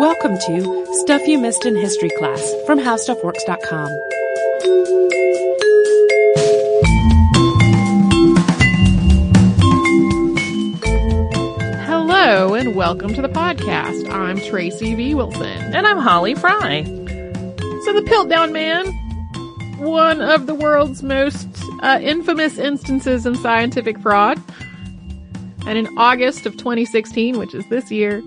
Welcome to Stuff You Missed in History Class from HowStuffWorks.com. Hello and welcome to the podcast. I'm Tracy V. Wilson. And I'm Holly Fry. So the Piltdown Man, one of the world's most uh, infamous instances of scientific fraud. And in August of 2016, which is this year,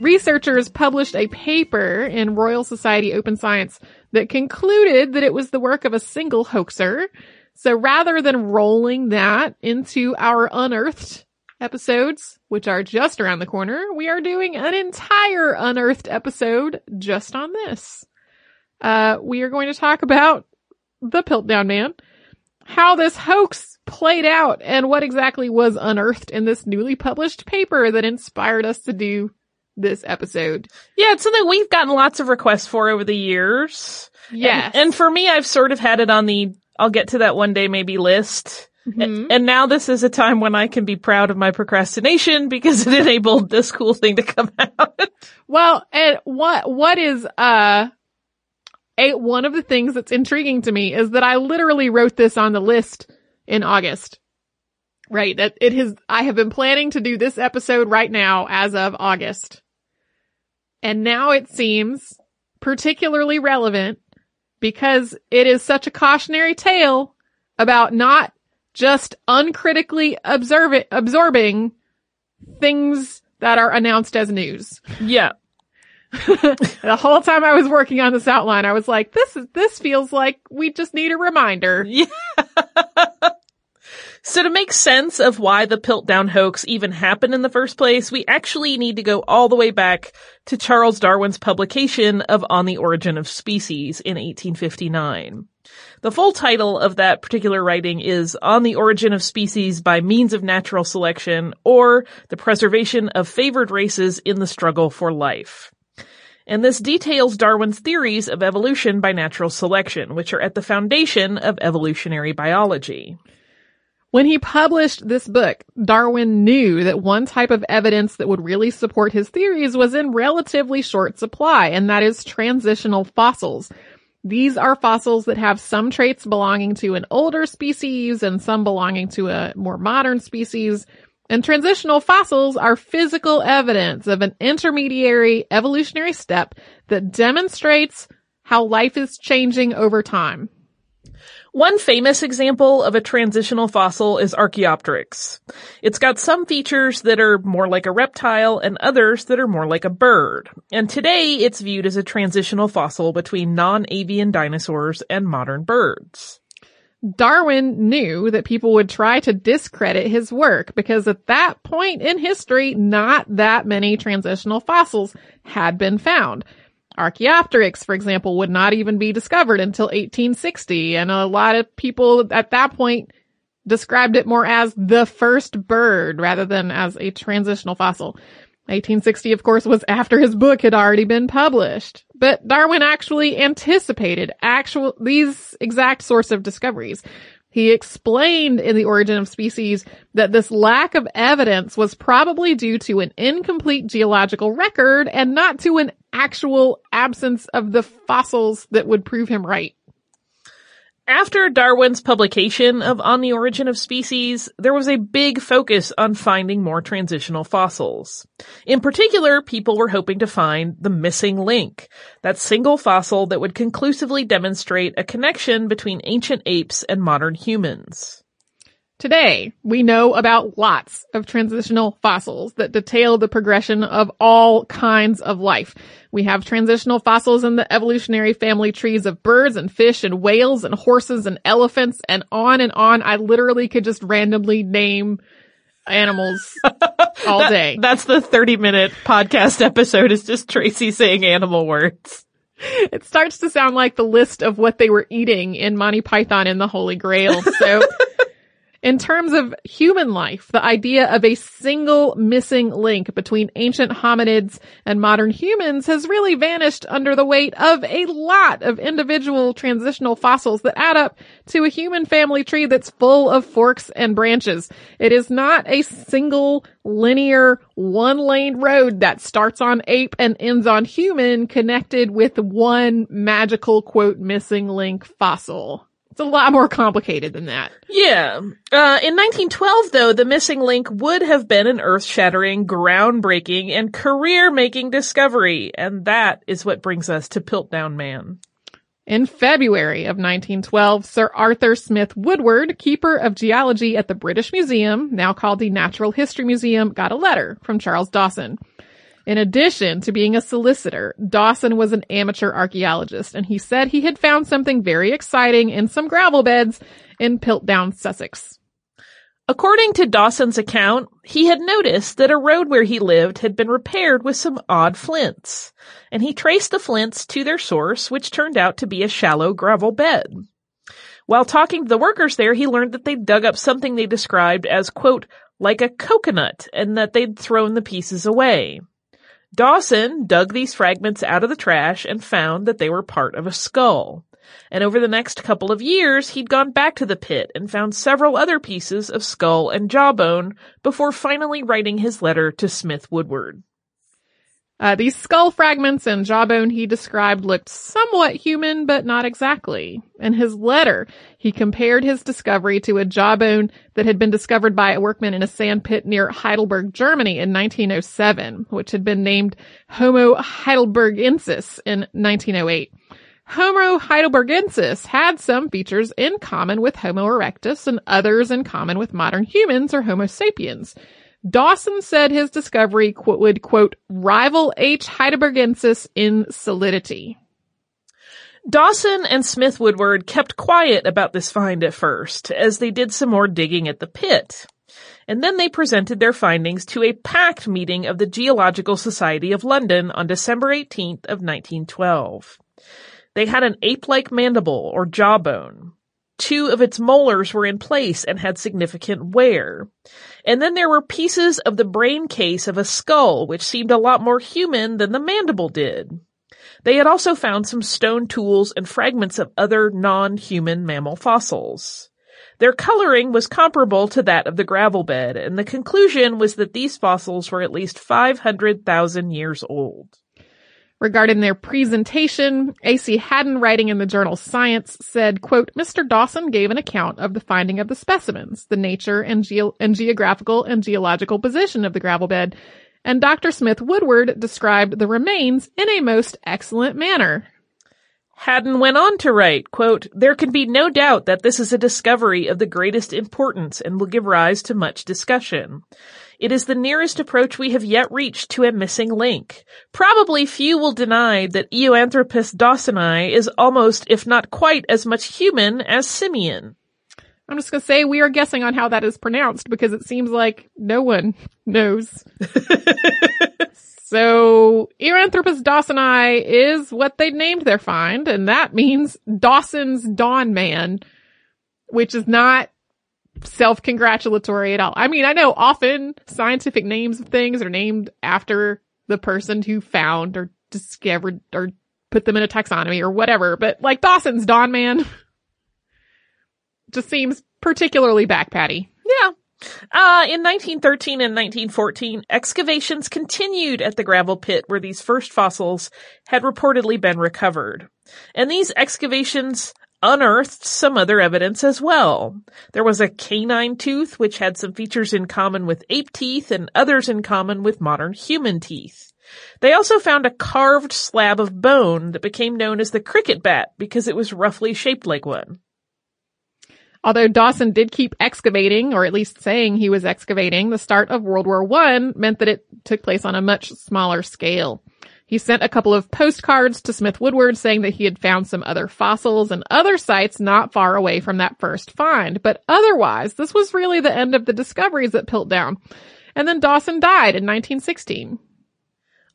researchers published a paper in Royal Society Open Science that concluded that it was the work of a single hoaxer. So rather than rolling that into our unearthed episodes, which are just around the corner, we are doing an entire unearthed episode just on this. Uh, we are going to talk about the Piltdown Man, how this hoax played out, and what exactly was unearthed in this newly published paper that inspired us to do this episode. Yeah, it's something we've gotten lots of requests for over the years. Yes. And, and for me, I've sort of had it on the I'll get to that one day maybe list. Mhm. And now this is a time when I can be proud of my procrastination because it enabled this cool thing to come out. Well, and what, what is, uh, a, one of the things that's intriguing to me is that I literally wrote this on the list in August. Right. That it has, I have been planning to do this episode right now as of August. And now it seems particularly relevant because it is such a cautionary tale about not just uncritically observe absorbing things that are announced as news. yeah. the whole time I was working on this outline, I was like, this is, this feels like we just need a reminder. Yeah. so to make sense of why the Piltdown hoax even happened in the first place, we actually need to go all the way back to Charles Darwin's publication of On the Origin of Species in 1859. The full title of that particular writing is On the Origin of Species by Means of Natural Selection or The Preservation of Favored Races in the Struggle for Life. And this details Darwin's theories of evolution by natural selection, which are at the foundation of evolutionary biology. When he published this book, Darwin knew that one type of evidence that would really support his theories was in relatively short supply, and that is transitional fossils. These are fossils that have some traits belonging to an older species and some belonging to a more modern species. And transitional fossils are physical evidence of an intermediary evolutionary step that demonstrates how life is changing over time. One famous example of a transitional fossil is Archaeopteryx. It's got some features that are more like a reptile and others that are more like a bird. And today it's viewed as a transitional fossil between non-avian dinosaurs and modern birds. Darwin knew that people would try to discredit his work because at that point in history, not that many transitional fossils had been found. Archaeopteryx, for example, would not even be discovered until 1860, and a lot of people at that point described it more as the first bird rather than as a transitional fossil. 1860, of course, was after his book had already been published. But Darwin actually anticipated actual, these exact sorts of discoveries. He explained in The Origin of Species that this lack of evidence was probably due to an incomplete geological record and not to an actual absence of the fossils that would prove him right. After Darwin's publication of On the Origin of Species, there was a big focus on finding more transitional fossils. In particular, people were hoping to find the missing link, that single fossil that would conclusively demonstrate a connection between ancient apes and modern humans. Today, we know about lots of transitional fossils that detail the progression of all kinds of life. We have transitional fossils in the evolutionary family trees of birds and fish and whales and horses and elephants and on and on. I literally could just randomly name animals all That- day. That's the 30 minute podcast episode is just Tracy saying animal words. It starts to sound like the list of what they were eating in Monty Python and the Holy Grail. So In terms of human life, the idea of a single missing link between ancient hominids and modern humans has really vanished under the weight of a lot of individual transitional fossils that add up to a human family tree that's full of forks and branches. It is not a single linear one lane road that starts on ape and ends on human connected with one magical quote missing link fossil. It's a lot more complicated than that. Yeah. Uh, in 1912, though, the missing link would have been an earth-shattering, groundbreaking, and career-making discovery, and that is what brings us to Piltdown Man. In February of 1912, Sir Arthur Smith Woodward, keeper of geology at the British Museum, now called the Natural History Museum, got a letter from Charles Dawson. In addition to being a solicitor, Dawson was an amateur archaeologist and he said he had found something very exciting in some gravel beds in Piltdown, Sussex. According to Dawson's account, he had noticed that a road where he lived had been repaired with some odd flints, and he traced the flints to their source, which turned out to be a shallow gravel bed. While talking to the workers there, he learned that they'd dug up something they described as, quote, like a coconut, and that they'd thrown the pieces away. Dawson dug these fragments out of the trash and found that they were part of a skull. And over the next couple of years, he'd gone back to the pit and found several other pieces of skull and jawbone before finally writing his letter to Smith Woodward. Uh, these skull fragments and jawbone he described looked somewhat human, but not exactly. In his letter, he compared his discovery to a jawbone that had been discovered by a workman in a sand pit near Heidelberg, Germany in 1907, which had been named Homo heidelbergensis in 1908. Homo heidelbergensis had some features in common with Homo erectus and others in common with modern humans or Homo sapiens. Dawson said his discovery qu- would quote rival H. heidelbergensis in solidity. Dawson and Smith Woodward kept quiet about this find at first, as they did some more digging at the pit. And then they presented their findings to a packed meeting of the Geological Society of London on December 18th of 1912. They had an ape-like mandible or jawbone. Two of its molars were in place and had significant wear. And then there were pieces of the brain case of a skull, which seemed a lot more human than the mandible did. They had also found some stone tools and fragments of other non-human mammal fossils. Their coloring was comparable to that of the gravel bed, and the conclusion was that these fossils were at least 500,000 years old. Regarding their presentation, A.C. Haddon, writing in the journal Science, said, quote, Mr. Dawson gave an account of the finding of the specimens, the nature and, ge- and geographical and geological position of the gravel bed, and Dr. Smith Woodward described the remains in a most excellent manner. Haddon went on to write, quote, There can be no doubt that this is a discovery of the greatest importance and will give rise to much discussion. It is the nearest approach we have yet reached to a missing link. Probably few will deny that Eoanthropus dawsoni is almost, if not quite, as much human as simian. I'm just gonna say we are guessing on how that is pronounced because it seems like no one knows. so Eoanthropus dawsoni is what they named their find, and that means Dawson's Dawn Man, which is not self-congratulatory at all. I mean, I know often scientific names of things are named after the person who found or discovered or put them in a taxonomy or whatever, but like Dawson's Dawn Man just seems particularly backpatty. Yeah. Uh, in 1913 and 1914, excavations continued at the gravel pit where these first fossils had reportedly been recovered. And these excavations unearthed some other evidence as well. There was a canine tooth which had some features in common with ape teeth and others in common with modern human teeth. They also found a carved slab of bone that became known as the cricket bat because it was roughly shaped like one. Although Dawson did keep excavating, or at least saying he was excavating, the start of World War One meant that it took place on a much smaller scale. He sent a couple of postcards to Smith Woodward saying that he had found some other fossils and other sites not far away from that first find. But otherwise, this was really the end of the discoveries at Piltdown. And then Dawson died in 1916.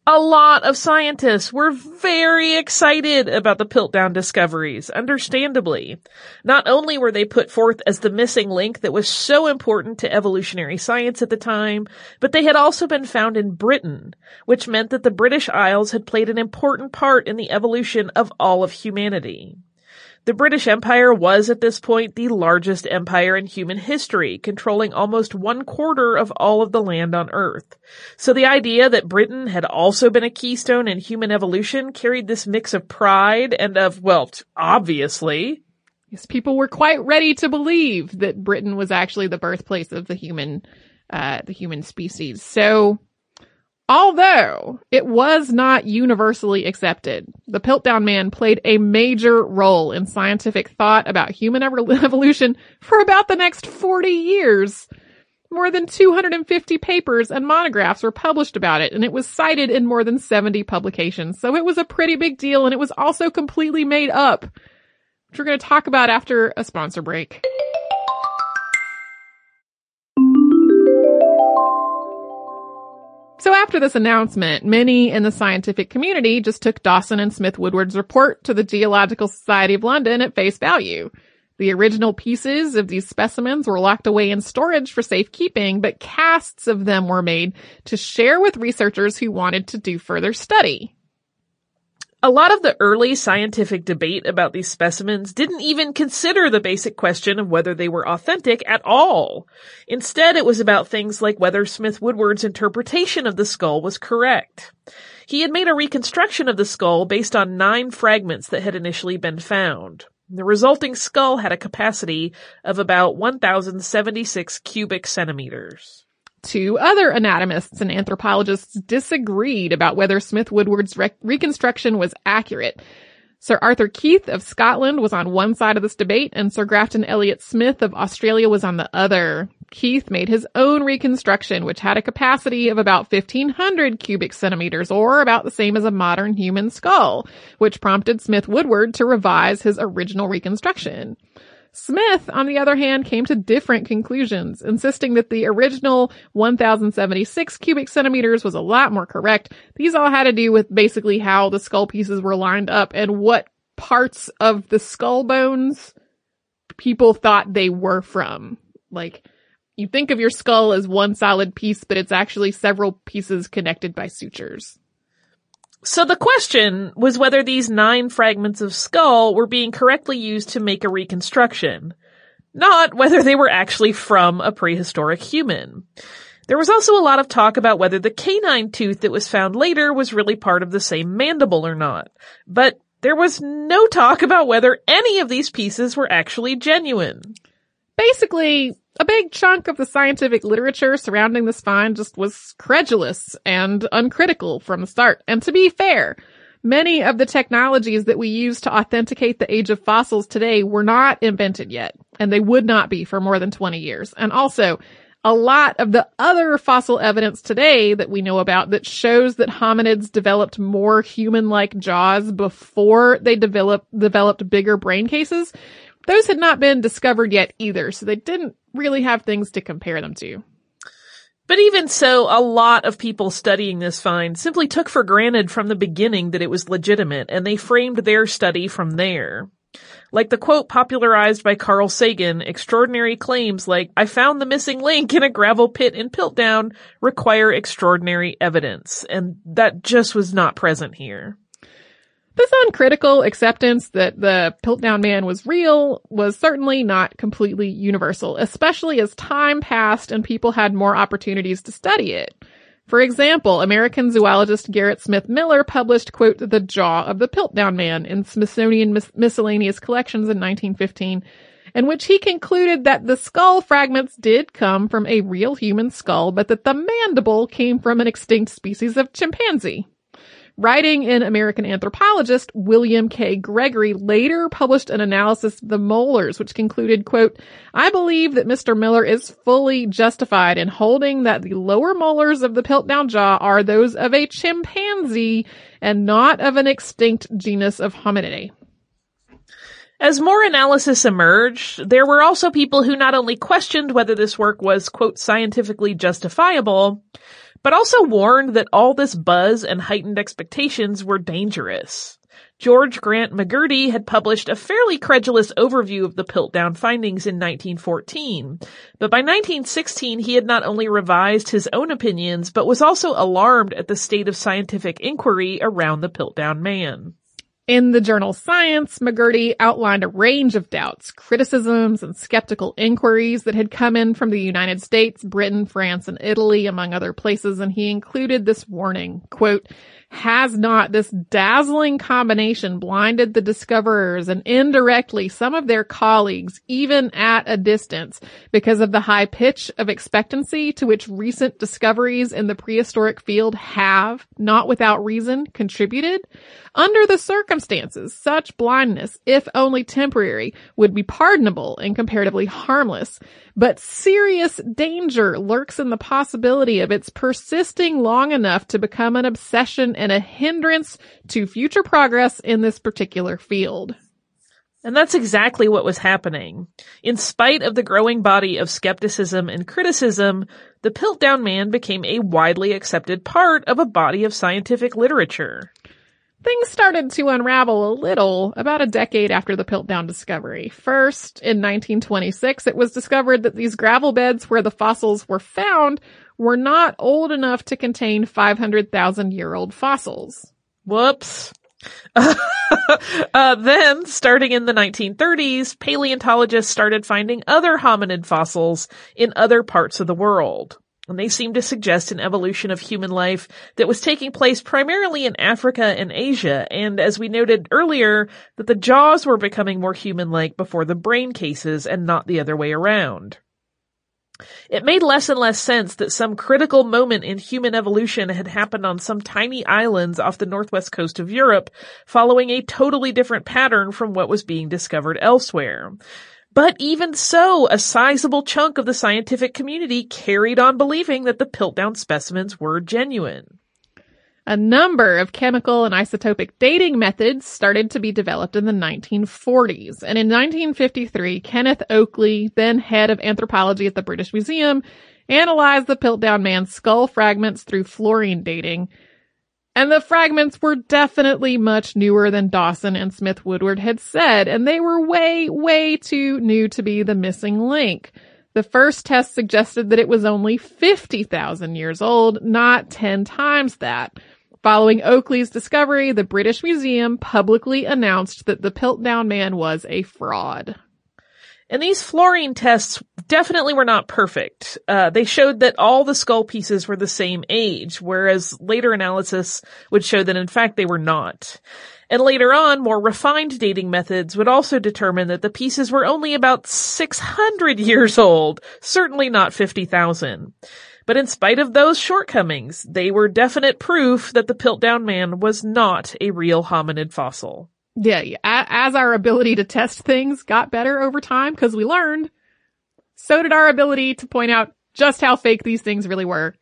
A lot of scientists were very excited about the Piltdown discoveries, understandably. Not only were they put forth as the missing link that was so important to evolutionary science at the time, but they had also been found in Britain, which meant that the British Isles had played an important part in the evolution of all of humanity. The British Empire was at this point the largest empire in human history, controlling almost one quarter of all of the land on Earth. So the idea that Britain had also been a keystone in human evolution carried this mix of pride and of, well, obviously. Yes, people were quite ready to believe that Britain was actually the birthplace of the human, uh, the human species. So Although it was not universally accepted, the Piltdown Man played a major role in scientific thought about human evolution for about the next 40 years. More than 250 papers and monographs were published about it, and it was cited in more than 70 publications. So it was a pretty big deal, and it was also completely made up, which we're going to talk about after a sponsor break. So after this announcement, many in the scientific community just took Dawson and Smith Woodward's report to the Geological Society of London at face value. The original pieces of these specimens were locked away in storage for safekeeping, but casts of them were made to share with researchers who wanted to do further study. A lot of the early scientific debate about these specimens didn't even consider the basic question of whether they were authentic at all. Instead, it was about things like whether Smith Woodward's interpretation of the skull was correct. He had made a reconstruction of the skull based on nine fragments that had initially been found. The resulting skull had a capacity of about 1076 cubic centimeters. Two other anatomists and anthropologists disagreed about whether Smith Woodward's re- reconstruction was accurate. Sir Arthur Keith of Scotland was on one side of this debate and Sir Grafton Elliot Smith of Australia was on the other. Keith made his own reconstruction, which had a capacity of about 1500 cubic centimeters or about the same as a modern human skull, which prompted Smith Woodward to revise his original reconstruction. Smith, on the other hand, came to different conclusions, insisting that the original 1076 cubic centimeters was a lot more correct. These all had to do with basically how the skull pieces were lined up and what parts of the skull bones people thought they were from. Like, you think of your skull as one solid piece, but it's actually several pieces connected by sutures. So the question was whether these nine fragments of skull were being correctly used to make a reconstruction, not whether they were actually from a prehistoric human. There was also a lot of talk about whether the canine tooth that was found later was really part of the same mandible or not. But there was no talk about whether any of these pieces were actually genuine. Basically, a big chunk of the scientific literature surrounding this find just was credulous and uncritical from the start. And to be fair, many of the technologies that we use to authenticate the age of fossils today were not invented yet, and they would not be for more than 20 years. And also, a lot of the other fossil evidence today that we know about that shows that hominids developed more human-like jaws before they developed, developed bigger brain cases those had not been discovered yet either, so they didn't really have things to compare them to. But even so, a lot of people studying this find simply took for granted from the beginning that it was legitimate, and they framed their study from there. Like the quote popularized by Carl Sagan, extraordinary claims like, I found the missing link in a gravel pit in Piltdown require extraordinary evidence, and that just was not present here. This uncritical acceptance that the Piltdown Man was real was certainly not completely universal, especially as time passed and people had more opportunities to study it. For example, American zoologist Gerrit Smith Miller published, quote, The Jaw of the Piltdown Man in Smithsonian Mis- Miscellaneous Collections in 1915, in which he concluded that the skull fragments did come from a real human skull, but that the mandible came from an extinct species of chimpanzee. Writing in American anthropologist William K. Gregory later published an analysis of the molars, which concluded, quote, I believe that Mr. Miller is fully justified in holding that the lower molars of the Piltdown jaw are those of a chimpanzee and not of an extinct genus of hominidae. As more analysis emerged, there were also people who not only questioned whether this work was, quote, scientifically justifiable, but also warned that all this buzz and heightened expectations were dangerous. George Grant MacCurdy had published a fairly credulous overview of the Piltdown findings in 1914, but by 1916 he had not only revised his own opinions, but was also alarmed at the state of scientific inquiry around the Piltdown man. In the journal Science, MacCurdy outlined a range of doubts, criticisms, and skeptical inquiries that had come in from the United States, Britain, France, and Italy, among other places, and he included this warning, quote, has not this dazzling combination blinded the discoverers and indirectly some of their colleagues even at a distance because of the high pitch of expectancy to which recent discoveries in the prehistoric field have, not without reason, contributed? Under the circumstances, such blindness, if only temporary, would be pardonable and comparatively harmless. But serious danger lurks in the possibility of its persisting long enough to become an obsession and a hindrance to future progress in this particular field. And that's exactly what was happening. In spite of the growing body of skepticism and criticism, the Piltdown Man became a widely accepted part of a body of scientific literature. Things started to unravel a little about a decade after the Piltdown discovery. First, in 1926, it was discovered that these gravel beds where the fossils were found were not old enough to contain 500,000 year old fossils. Whoops. uh, then, starting in the 1930s, paleontologists started finding other hominid fossils in other parts of the world and they seem to suggest an evolution of human life that was taking place primarily in Africa and Asia, and as we noted earlier, that the jaws were becoming more human-like before the brain cases and not the other way around. It made less and less sense that some critical moment in human evolution had happened on some tiny islands off the northwest coast of Europe, following a totally different pattern from what was being discovered elsewhere. But even so, a sizable chunk of the scientific community carried on believing that the Piltdown specimens were genuine. A number of chemical and isotopic dating methods started to be developed in the 1940s. And in 1953, Kenneth Oakley, then head of anthropology at the British Museum, analyzed the Piltdown man's skull fragments through fluorine dating and the fragments were definitely much newer than Dawson and Smith Woodward had said, and they were way, way too new to be the missing link. The first test suggested that it was only 50,000 years old, not 10 times that. Following Oakley's discovery, the British Museum publicly announced that the Piltdown Man was a fraud. And these fluorine tests definitely were not perfect. Uh, they showed that all the skull pieces were the same age, whereas later analysis would show that in fact they were not. And later on, more refined dating methods would also determine that the pieces were only about 600 years old, certainly not 50,000. But in spite of those shortcomings, they were definite proof that the Piltdown Man was not a real hominid fossil. Yeah, as our ability to test things got better over time because we learned, so did our ability to point out just how fake these things really were.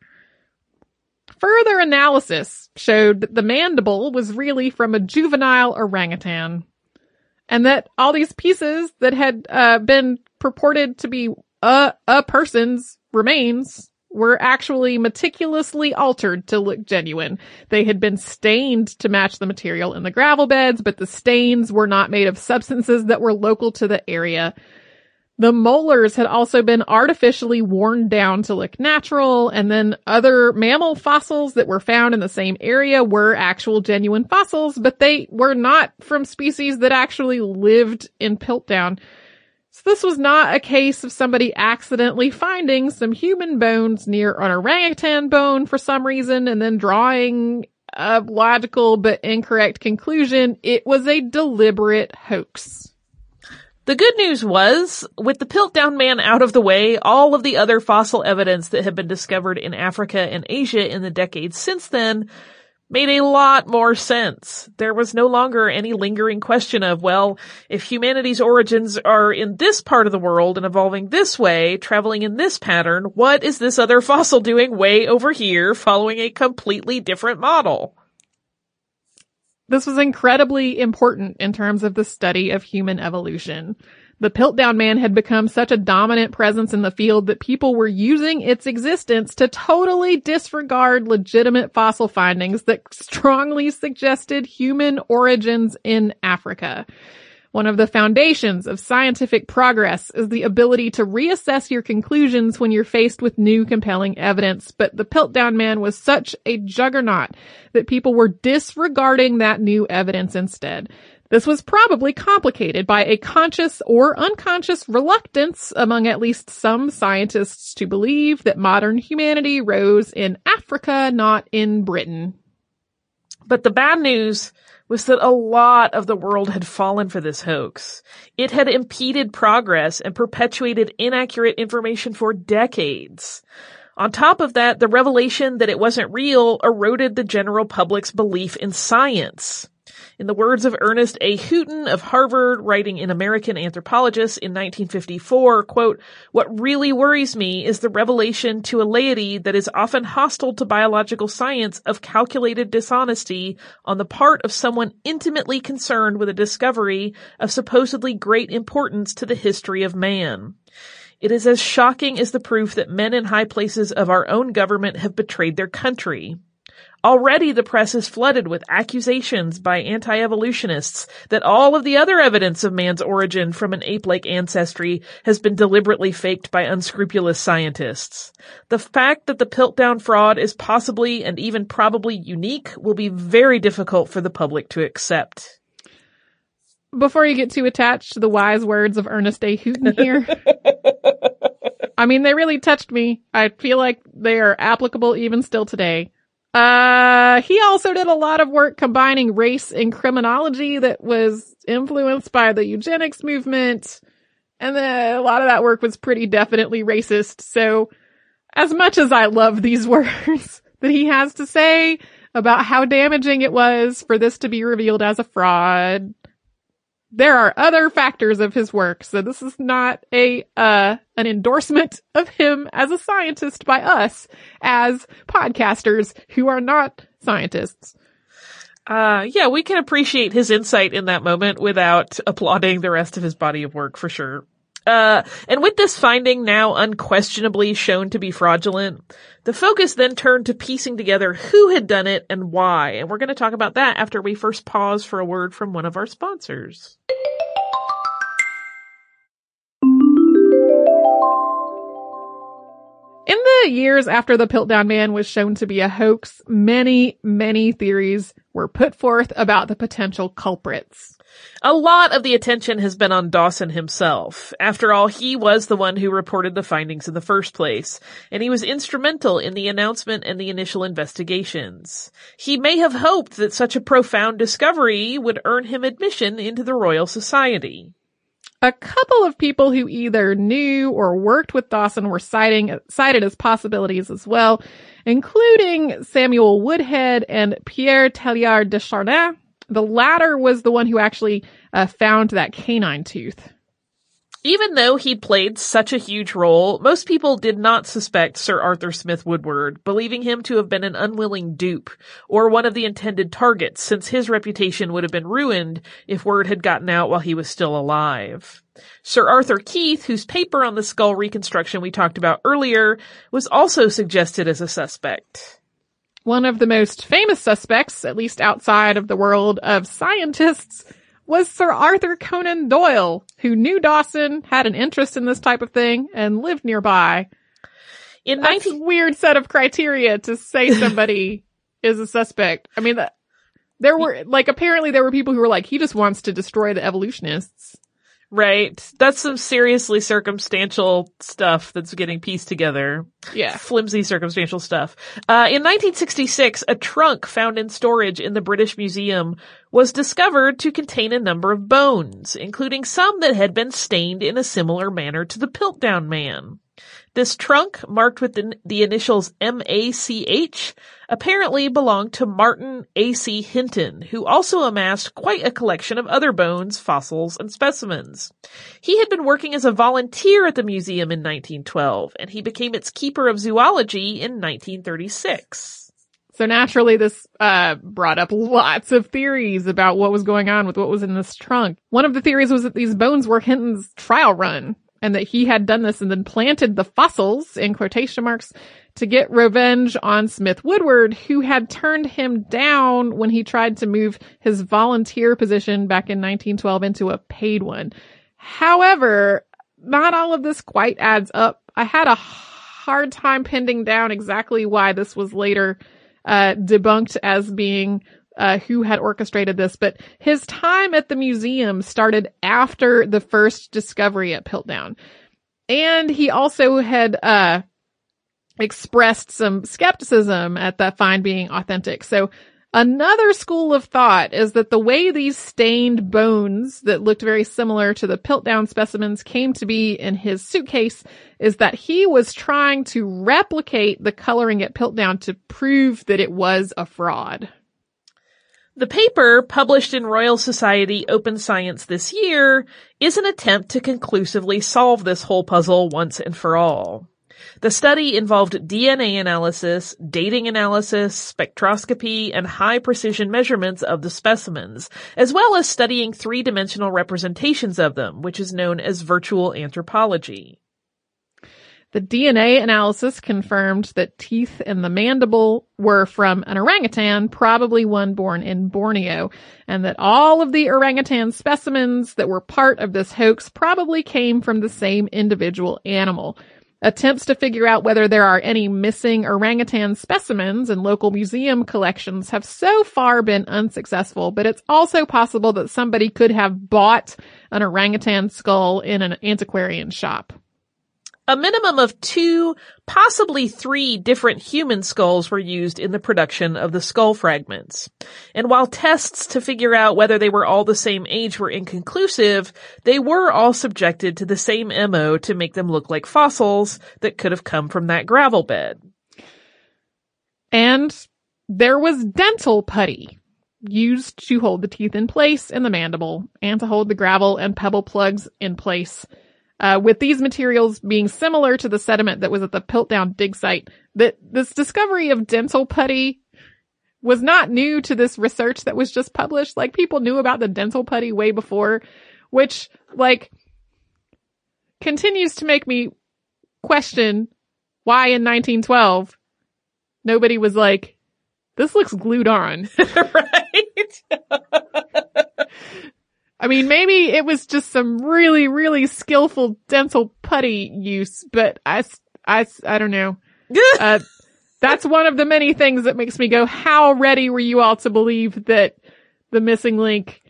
Further analysis showed that the mandible was really from a juvenile orangutan, and that all these pieces that had uh, been purported to be a a person's remains were actually meticulously altered to look genuine. They had been stained to match the material in the gravel beds, but the stains were not made of substances that were local to the area. The molars had also been artificially worn down to look natural, and then other mammal fossils that were found in the same area were actual genuine fossils, but they were not from species that actually lived in Piltdown. So this was not a case of somebody accidentally finding some human bones near an orangutan bone for some reason and then drawing a logical but incorrect conclusion. It was a deliberate hoax. The good news was, with the Piltdown Man out of the way, all of the other fossil evidence that had been discovered in Africa and Asia in the decades since then made a lot more sense. There was no longer any lingering question of, well, if humanity's origins are in this part of the world and evolving this way, traveling in this pattern, what is this other fossil doing way over here following a completely different model? This was incredibly important in terms of the study of human evolution. The Piltdown Man had become such a dominant presence in the field that people were using its existence to totally disregard legitimate fossil findings that strongly suggested human origins in Africa. One of the foundations of scientific progress is the ability to reassess your conclusions when you're faced with new compelling evidence. But the Piltdown Man was such a juggernaut that people were disregarding that new evidence instead. This was probably complicated by a conscious or unconscious reluctance among at least some scientists to believe that modern humanity rose in Africa, not in Britain. But the bad news was that a lot of the world had fallen for this hoax. It had impeded progress and perpetuated inaccurate information for decades. On top of that, the revelation that it wasn't real eroded the general public's belief in science. In the words of Ernest A. Hooton of Harvard, writing in American Anthropologist in 1954, quote, what really worries me is the revelation to a laity that is often hostile to biological science of calculated dishonesty on the part of someone intimately concerned with a discovery of supposedly great importance to the history of man. It is as shocking as the proof that men in high places of our own government have betrayed their country. Already the press is flooded with accusations by anti-evolutionists that all of the other evidence of man's origin from an ape-like ancestry has been deliberately faked by unscrupulous scientists. The fact that the Piltdown fraud is possibly and even probably unique will be very difficult for the public to accept. Before you get too attached to the wise words of Ernest A. Hooton here, I mean, they really touched me. I feel like they are applicable even still today. Uh, he also did a lot of work combining race and criminology that was influenced by the eugenics movement. And then a lot of that work was pretty definitely racist. So as much as I love these words that he has to say about how damaging it was for this to be revealed as a fraud, there are other factors of his work. So this is not a, uh, an endorsement of him as a scientist by us as podcasters who are not scientists. Uh, yeah, we can appreciate his insight in that moment without applauding the rest of his body of work for sure. Uh, and with this finding now unquestionably shown to be fraudulent, the focus then turned to piecing together who had done it and why. And we're going to talk about that after we first pause for a word from one of our sponsors. In the years after the Piltdown Man was shown to be a hoax, many, many theories were put forth about the potential culprits. A lot of the attention has been on Dawson himself. After all, he was the one who reported the findings in the first place, and he was instrumental in the announcement and the initial investigations. He may have hoped that such a profound discovery would earn him admission into the Royal Society. A couple of people who either knew or worked with Dawson were citing, cited as possibilities as well, including Samuel Woodhead and Pierre Teilhard de Chardin, the latter was the one who actually uh, found that canine tooth. Even though he played such a huge role, most people did not suspect Sir Arthur Smith Woodward, believing him to have been an unwilling dupe or one of the intended targets since his reputation would have been ruined if word had gotten out while he was still alive. Sir Arthur Keith, whose paper on the skull reconstruction we talked about earlier, was also suggested as a suspect. One of the most famous suspects, at least outside of the world of scientists, was Sir Arthur Conan Doyle, who knew Dawson, had an interest in this type of thing, and lived nearby. In That's 19- a weird set of criteria to say somebody is a suspect. I mean, there were, like, apparently there were people who were like, he just wants to destroy the evolutionists. Right. That's some seriously circumstantial stuff that's getting pieced together. Yeah. Flimsy circumstantial stuff. Uh, in 1966, a trunk found in storage in the British Museum was discovered to contain a number of bones, including some that had been stained in a similar manner to the Piltdown Man. This trunk, marked with the, the initials M-A-C-H, apparently belonged to Martin A.C. Hinton, who also amassed quite a collection of other bones, fossils, and specimens. He had been working as a volunteer at the museum in 1912, and he became its keeper of zoology in 1936. So naturally this, uh, brought up lots of theories about what was going on with what was in this trunk. One of the theories was that these bones were Hinton's trial run and that he had done this and then planted the fossils in quotation marks to get revenge on Smith Woodward, who had turned him down when he tried to move his volunteer position back in 1912 into a paid one. However, not all of this quite adds up. I had a hard time pinning down exactly why this was later uh, debunked as being uh, who had orchestrated this, but his time at the museum started after the first discovery at Piltdown. And he also had, uh, expressed some skepticism at that find being authentic. So another school of thought is that the way these stained bones that looked very similar to the Piltdown specimens came to be in his suitcase is that he was trying to replicate the coloring at Piltdown to prove that it was a fraud. The paper, published in Royal Society Open Science this year, is an attempt to conclusively solve this whole puzzle once and for all. The study involved DNA analysis, dating analysis, spectroscopy, and high precision measurements of the specimens, as well as studying three-dimensional representations of them, which is known as virtual anthropology. The DNA analysis confirmed that teeth in the mandible were from an orangutan, probably one born in Borneo, and that all of the orangutan specimens that were part of this hoax probably came from the same individual animal. Attempts to figure out whether there are any missing orangutan specimens in local museum collections have so far been unsuccessful, but it's also possible that somebody could have bought an orangutan skull in an antiquarian shop. A minimum of two, possibly three different human skulls were used in the production of the skull fragments. And while tests to figure out whether they were all the same age were inconclusive, they were all subjected to the same MO to make them look like fossils that could have come from that gravel bed. And there was dental putty used to hold the teeth in place in the mandible and to hold the gravel and pebble plugs in place uh, with these materials being similar to the sediment that was at the Piltdown dig site, that this discovery of dental putty was not new to this research that was just published. Like people knew about the dental putty way before, which like continues to make me question why in 1912 nobody was like, this looks glued on. right? I mean, maybe it was just some really, really skillful dental putty use, but I, I, I don't know. uh, that's one of the many things that makes me go, how ready were you all to believe that the missing link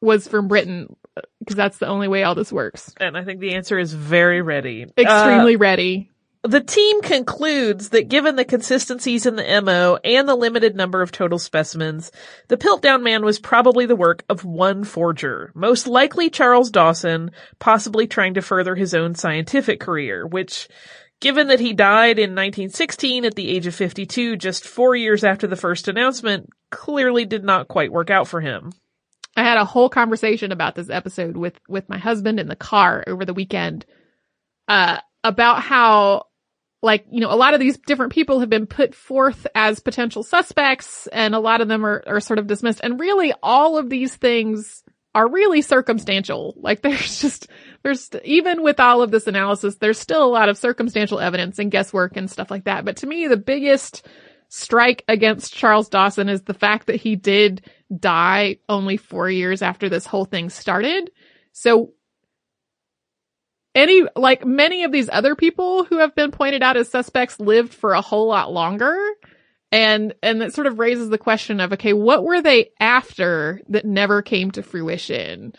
was from Britain? Because that's the only way all this works. and I think the answer is very ready. Extremely ready. The team concludes that given the consistencies in the MO and the limited number of total specimens, the Piltdown Man was probably the work of one forger, most likely Charles Dawson, possibly trying to further his own scientific career, which, given that he died in 1916 at the age of 52, just four years after the first announcement, clearly did not quite work out for him. I had a whole conversation about this episode with, with my husband in the car over the weekend, uh, about how like, you know, a lot of these different people have been put forth as potential suspects and a lot of them are, are sort of dismissed. And really all of these things are really circumstantial. Like there's just, there's, even with all of this analysis, there's still a lot of circumstantial evidence and guesswork and stuff like that. But to me, the biggest strike against Charles Dawson is the fact that he did die only four years after this whole thing started. So any, like many of these other people who have been pointed out as suspects lived for a whole lot longer. And, and that sort of raises the question of, okay, what were they after that never came to fruition?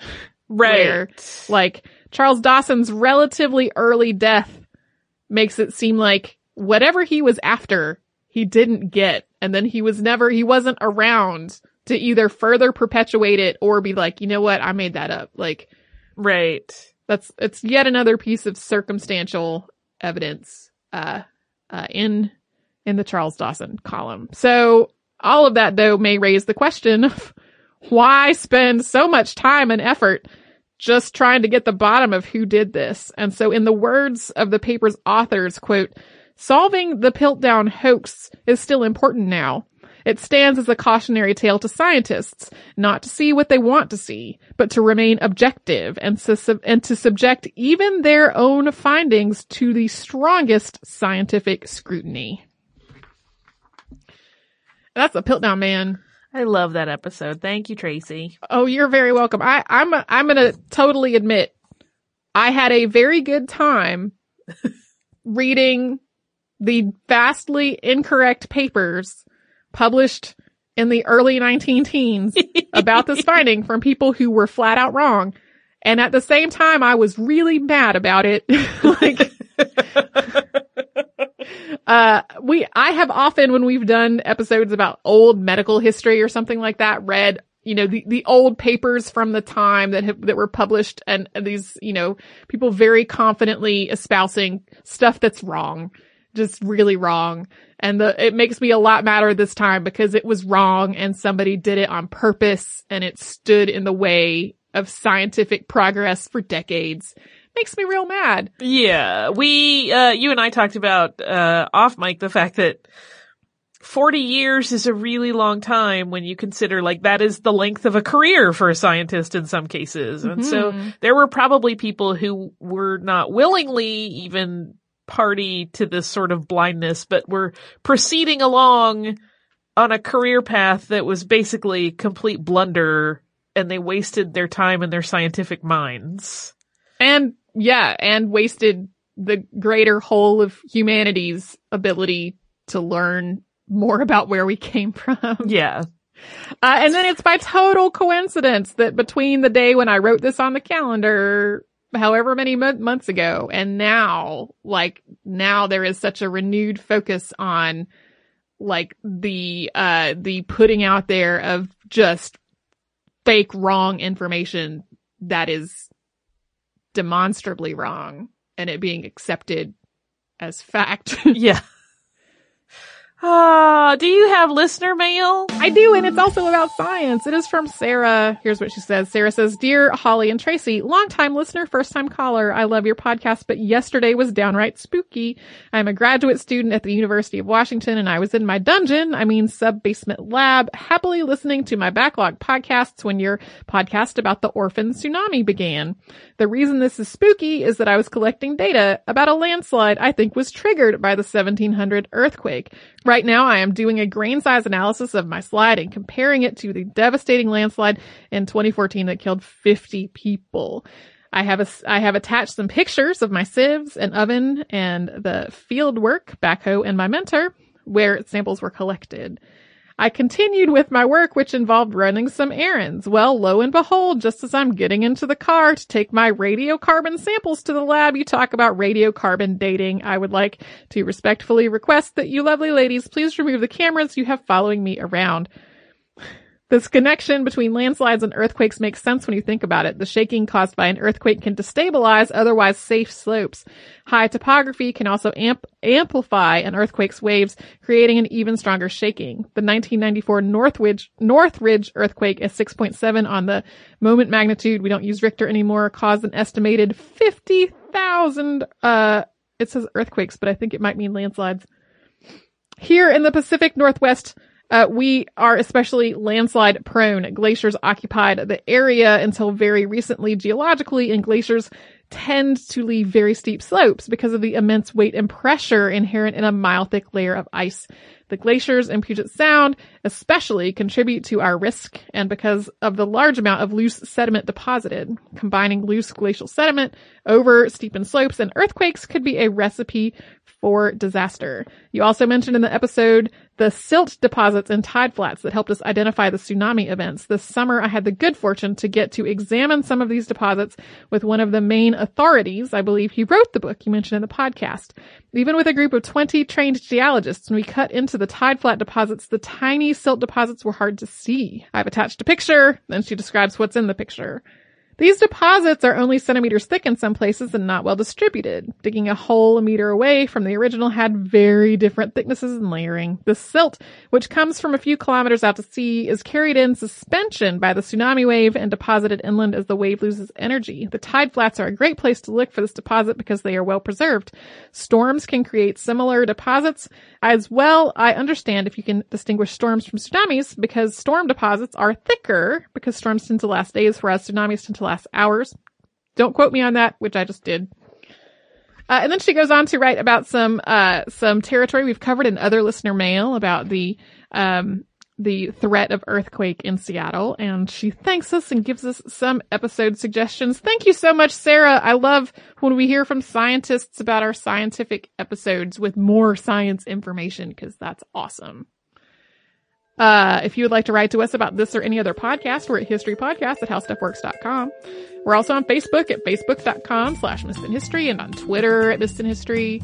Right. Where, like, Charles Dawson's relatively early death makes it seem like whatever he was after, he didn't get. And then he was never, he wasn't around to either further perpetuate it or be like, you know what, I made that up. Like, Right. That's it's yet another piece of circumstantial evidence uh, uh, in in the Charles Dawson column. So all of that though may raise the question of why spend so much time and effort just trying to get the bottom of who did this. And so in the words of the paper's authors, quote, Solving the Piltdown hoax is still important now. It stands as a cautionary tale to scientists, not to see what they want to see, but to remain objective and to, and to subject even their own findings to the strongest scientific scrutiny. That's a Piltdown man. I love that episode. Thank you, Tracy. Oh, you're very welcome. I, I'm, a, I'm going to totally admit I had a very good time reading the vastly incorrect papers published in the early 19 teens about this finding from people who were flat out wrong. And at the same time, I was really mad about it. like, uh, we, I have often, when we've done episodes about old medical history or something like that, read, you know, the, the old papers from the time that have, that were published and these, you know, people very confidently espousing stuff that's wrong, just really wrong. And the, it makes me a lot madder this time because it was wrong and somebody did it on purpose and it stood in the way of scientific progress for decades makes me real mad. Yeah, we, uh, you and I talked about, uh, off mic the fact that 40 years is a really long time when you consider like that is the length of a career for a scientist in some cases. And so Mm-hmm. there were probably people who were not willingly even party to this sort of blindness, but were proceeding along on a career path that was basically complete blunder and they wasted their time and their scientific minds. And yeah, and wasted the greater whole of humanity's ability to learn more about where we came from. Yeah. Uh, and then it's by total coincidence that between the day when I wrote this on the calendar, however many mo- months ago, and now, like, now there is such a renewed focus on, like, the, uh, the putting out there of just fake wrong information that is demonstrably wrong and it being accepted as fact. Yeah. Ah, do you have listener mail? I do, and it's also about science. It is from Sarah. Here's what she says. Sarah says, Dear Holly and Tracy, longtime listener, first time caller. I love your podcast, but yesterday was downright spooky. I'm a graduate student at the University of Washington and I was in my dungeon, I mean sub basement lab, happily listening to my backlog podcasts when your podcast about the orphan tsunami began. The reason this is spooky is that I was collecting data about a landslide I think was triggered by the 1700 earthquake. Now I am doing a grain size analysis of my slide and comparing it to the devastating landslide in 2014 that killed 50 people. I have a, I have attached some pictures of my sieves and oven and the field work, backhoe and my mentor where samples were collected. I continued with my work, which involved running some errands. Well, lo and behold, just as I'm getting into the car to take my radiocarbon samples to the lab, you talk about radiocarbon dating. I would like to respectfully request that you lovely ladies please remove the cameras you have following me around. This connection between landslides and earthquakes makes sense when you think about it. The shaking caused by an earthquake can destabilize otherwise safe slopes. High topography can also amp- amplify an earthquake's waves, creating an even stronger shaking. The 1994 Northridge, Northridge earthquake at 6.7 on the moment magnitude, we don't use Richter anymore, caused an estimated 50,000, uh, it says earthquakes, but I think it might mean landslides. Here in the Pacific Northwest, uh, we are especially landslide prone. Glaciers occupied the area until very recently geologically, and glaciers tend to leave very steep slopes because of the immense weight and pressure inherent in a mile thick layer of ice. The glaciers in Puget Sound especially contribute to our risk and because of the large amount of loose sediment deposited. Combining loose glacial sediment over steepened slopes and earthquakes could be a recipe for disaster. You also mentioned in the episode the silt deposits and tide flats that helped us identify the tsunami events. This summer, I had the good fortune to get to examine some of these deposits with one of the main authorities. I believe he wrote the book you mentioned in the podcast. Even with a group of 20 trained geologists, when we cut into the tide flat deposits, the tiny silt deposits were hard to see. I've attached a picture, then she describes what's in the picture. These deposits are only centimeters thick in some places and not well distributed. Digging a hole a meter away from the original had very different thicknesses and layering. The silt, which comes from a few kilometers out to sea, is carried in suspension by the tsunami wave and deposited inland as the wave loses energy. The tide flats are a great place to look for this deposit because they are well preserved. Storms can create similar deposits as well. I understand if you can distinguish storms from tsunamis because storm deposits are thicker because storms tend to last days, whereas tsunamis tend to last hours. Don't quote me on that, which I just did. Uh, and then she goes on to write about some uh, some territory we've covered in other listener mail about the um, the threat of earthquake in Seattle, and she thanks us and gives us some episode suggestions. Thank you so much, Sarah. I love when we hear from scientists about our scientific episodes with more science information because that's awesome. Uh, if you would like to write to us about this or any other podcast, we're at historypodcast at howstuffworks.com. We're also on Facebook at facebook.com slash history and on Twitter at History.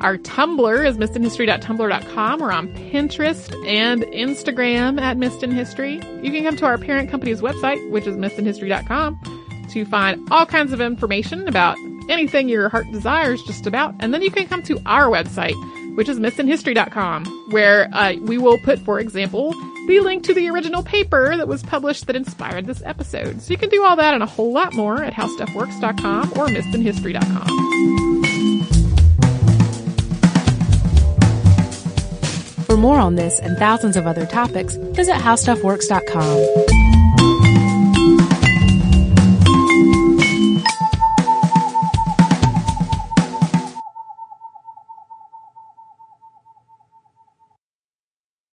Our Tumblr is missedinhistory.tumblr.com. We're on Pinterest and Instagram at History. You can come to our parent company's website, which is missedinhistory.com, to find all kinds of information about anything your heart desires just about. And then you can come to our website, which is missedinhistory.com, where uh, we will put, for example, the link to the original paper that was published that inspired this episode. So you can do all that and a whole lot more at howstuffworks.com or missedinhistory.com. For more on this and thousands of other topics, visit howstuffworks.com.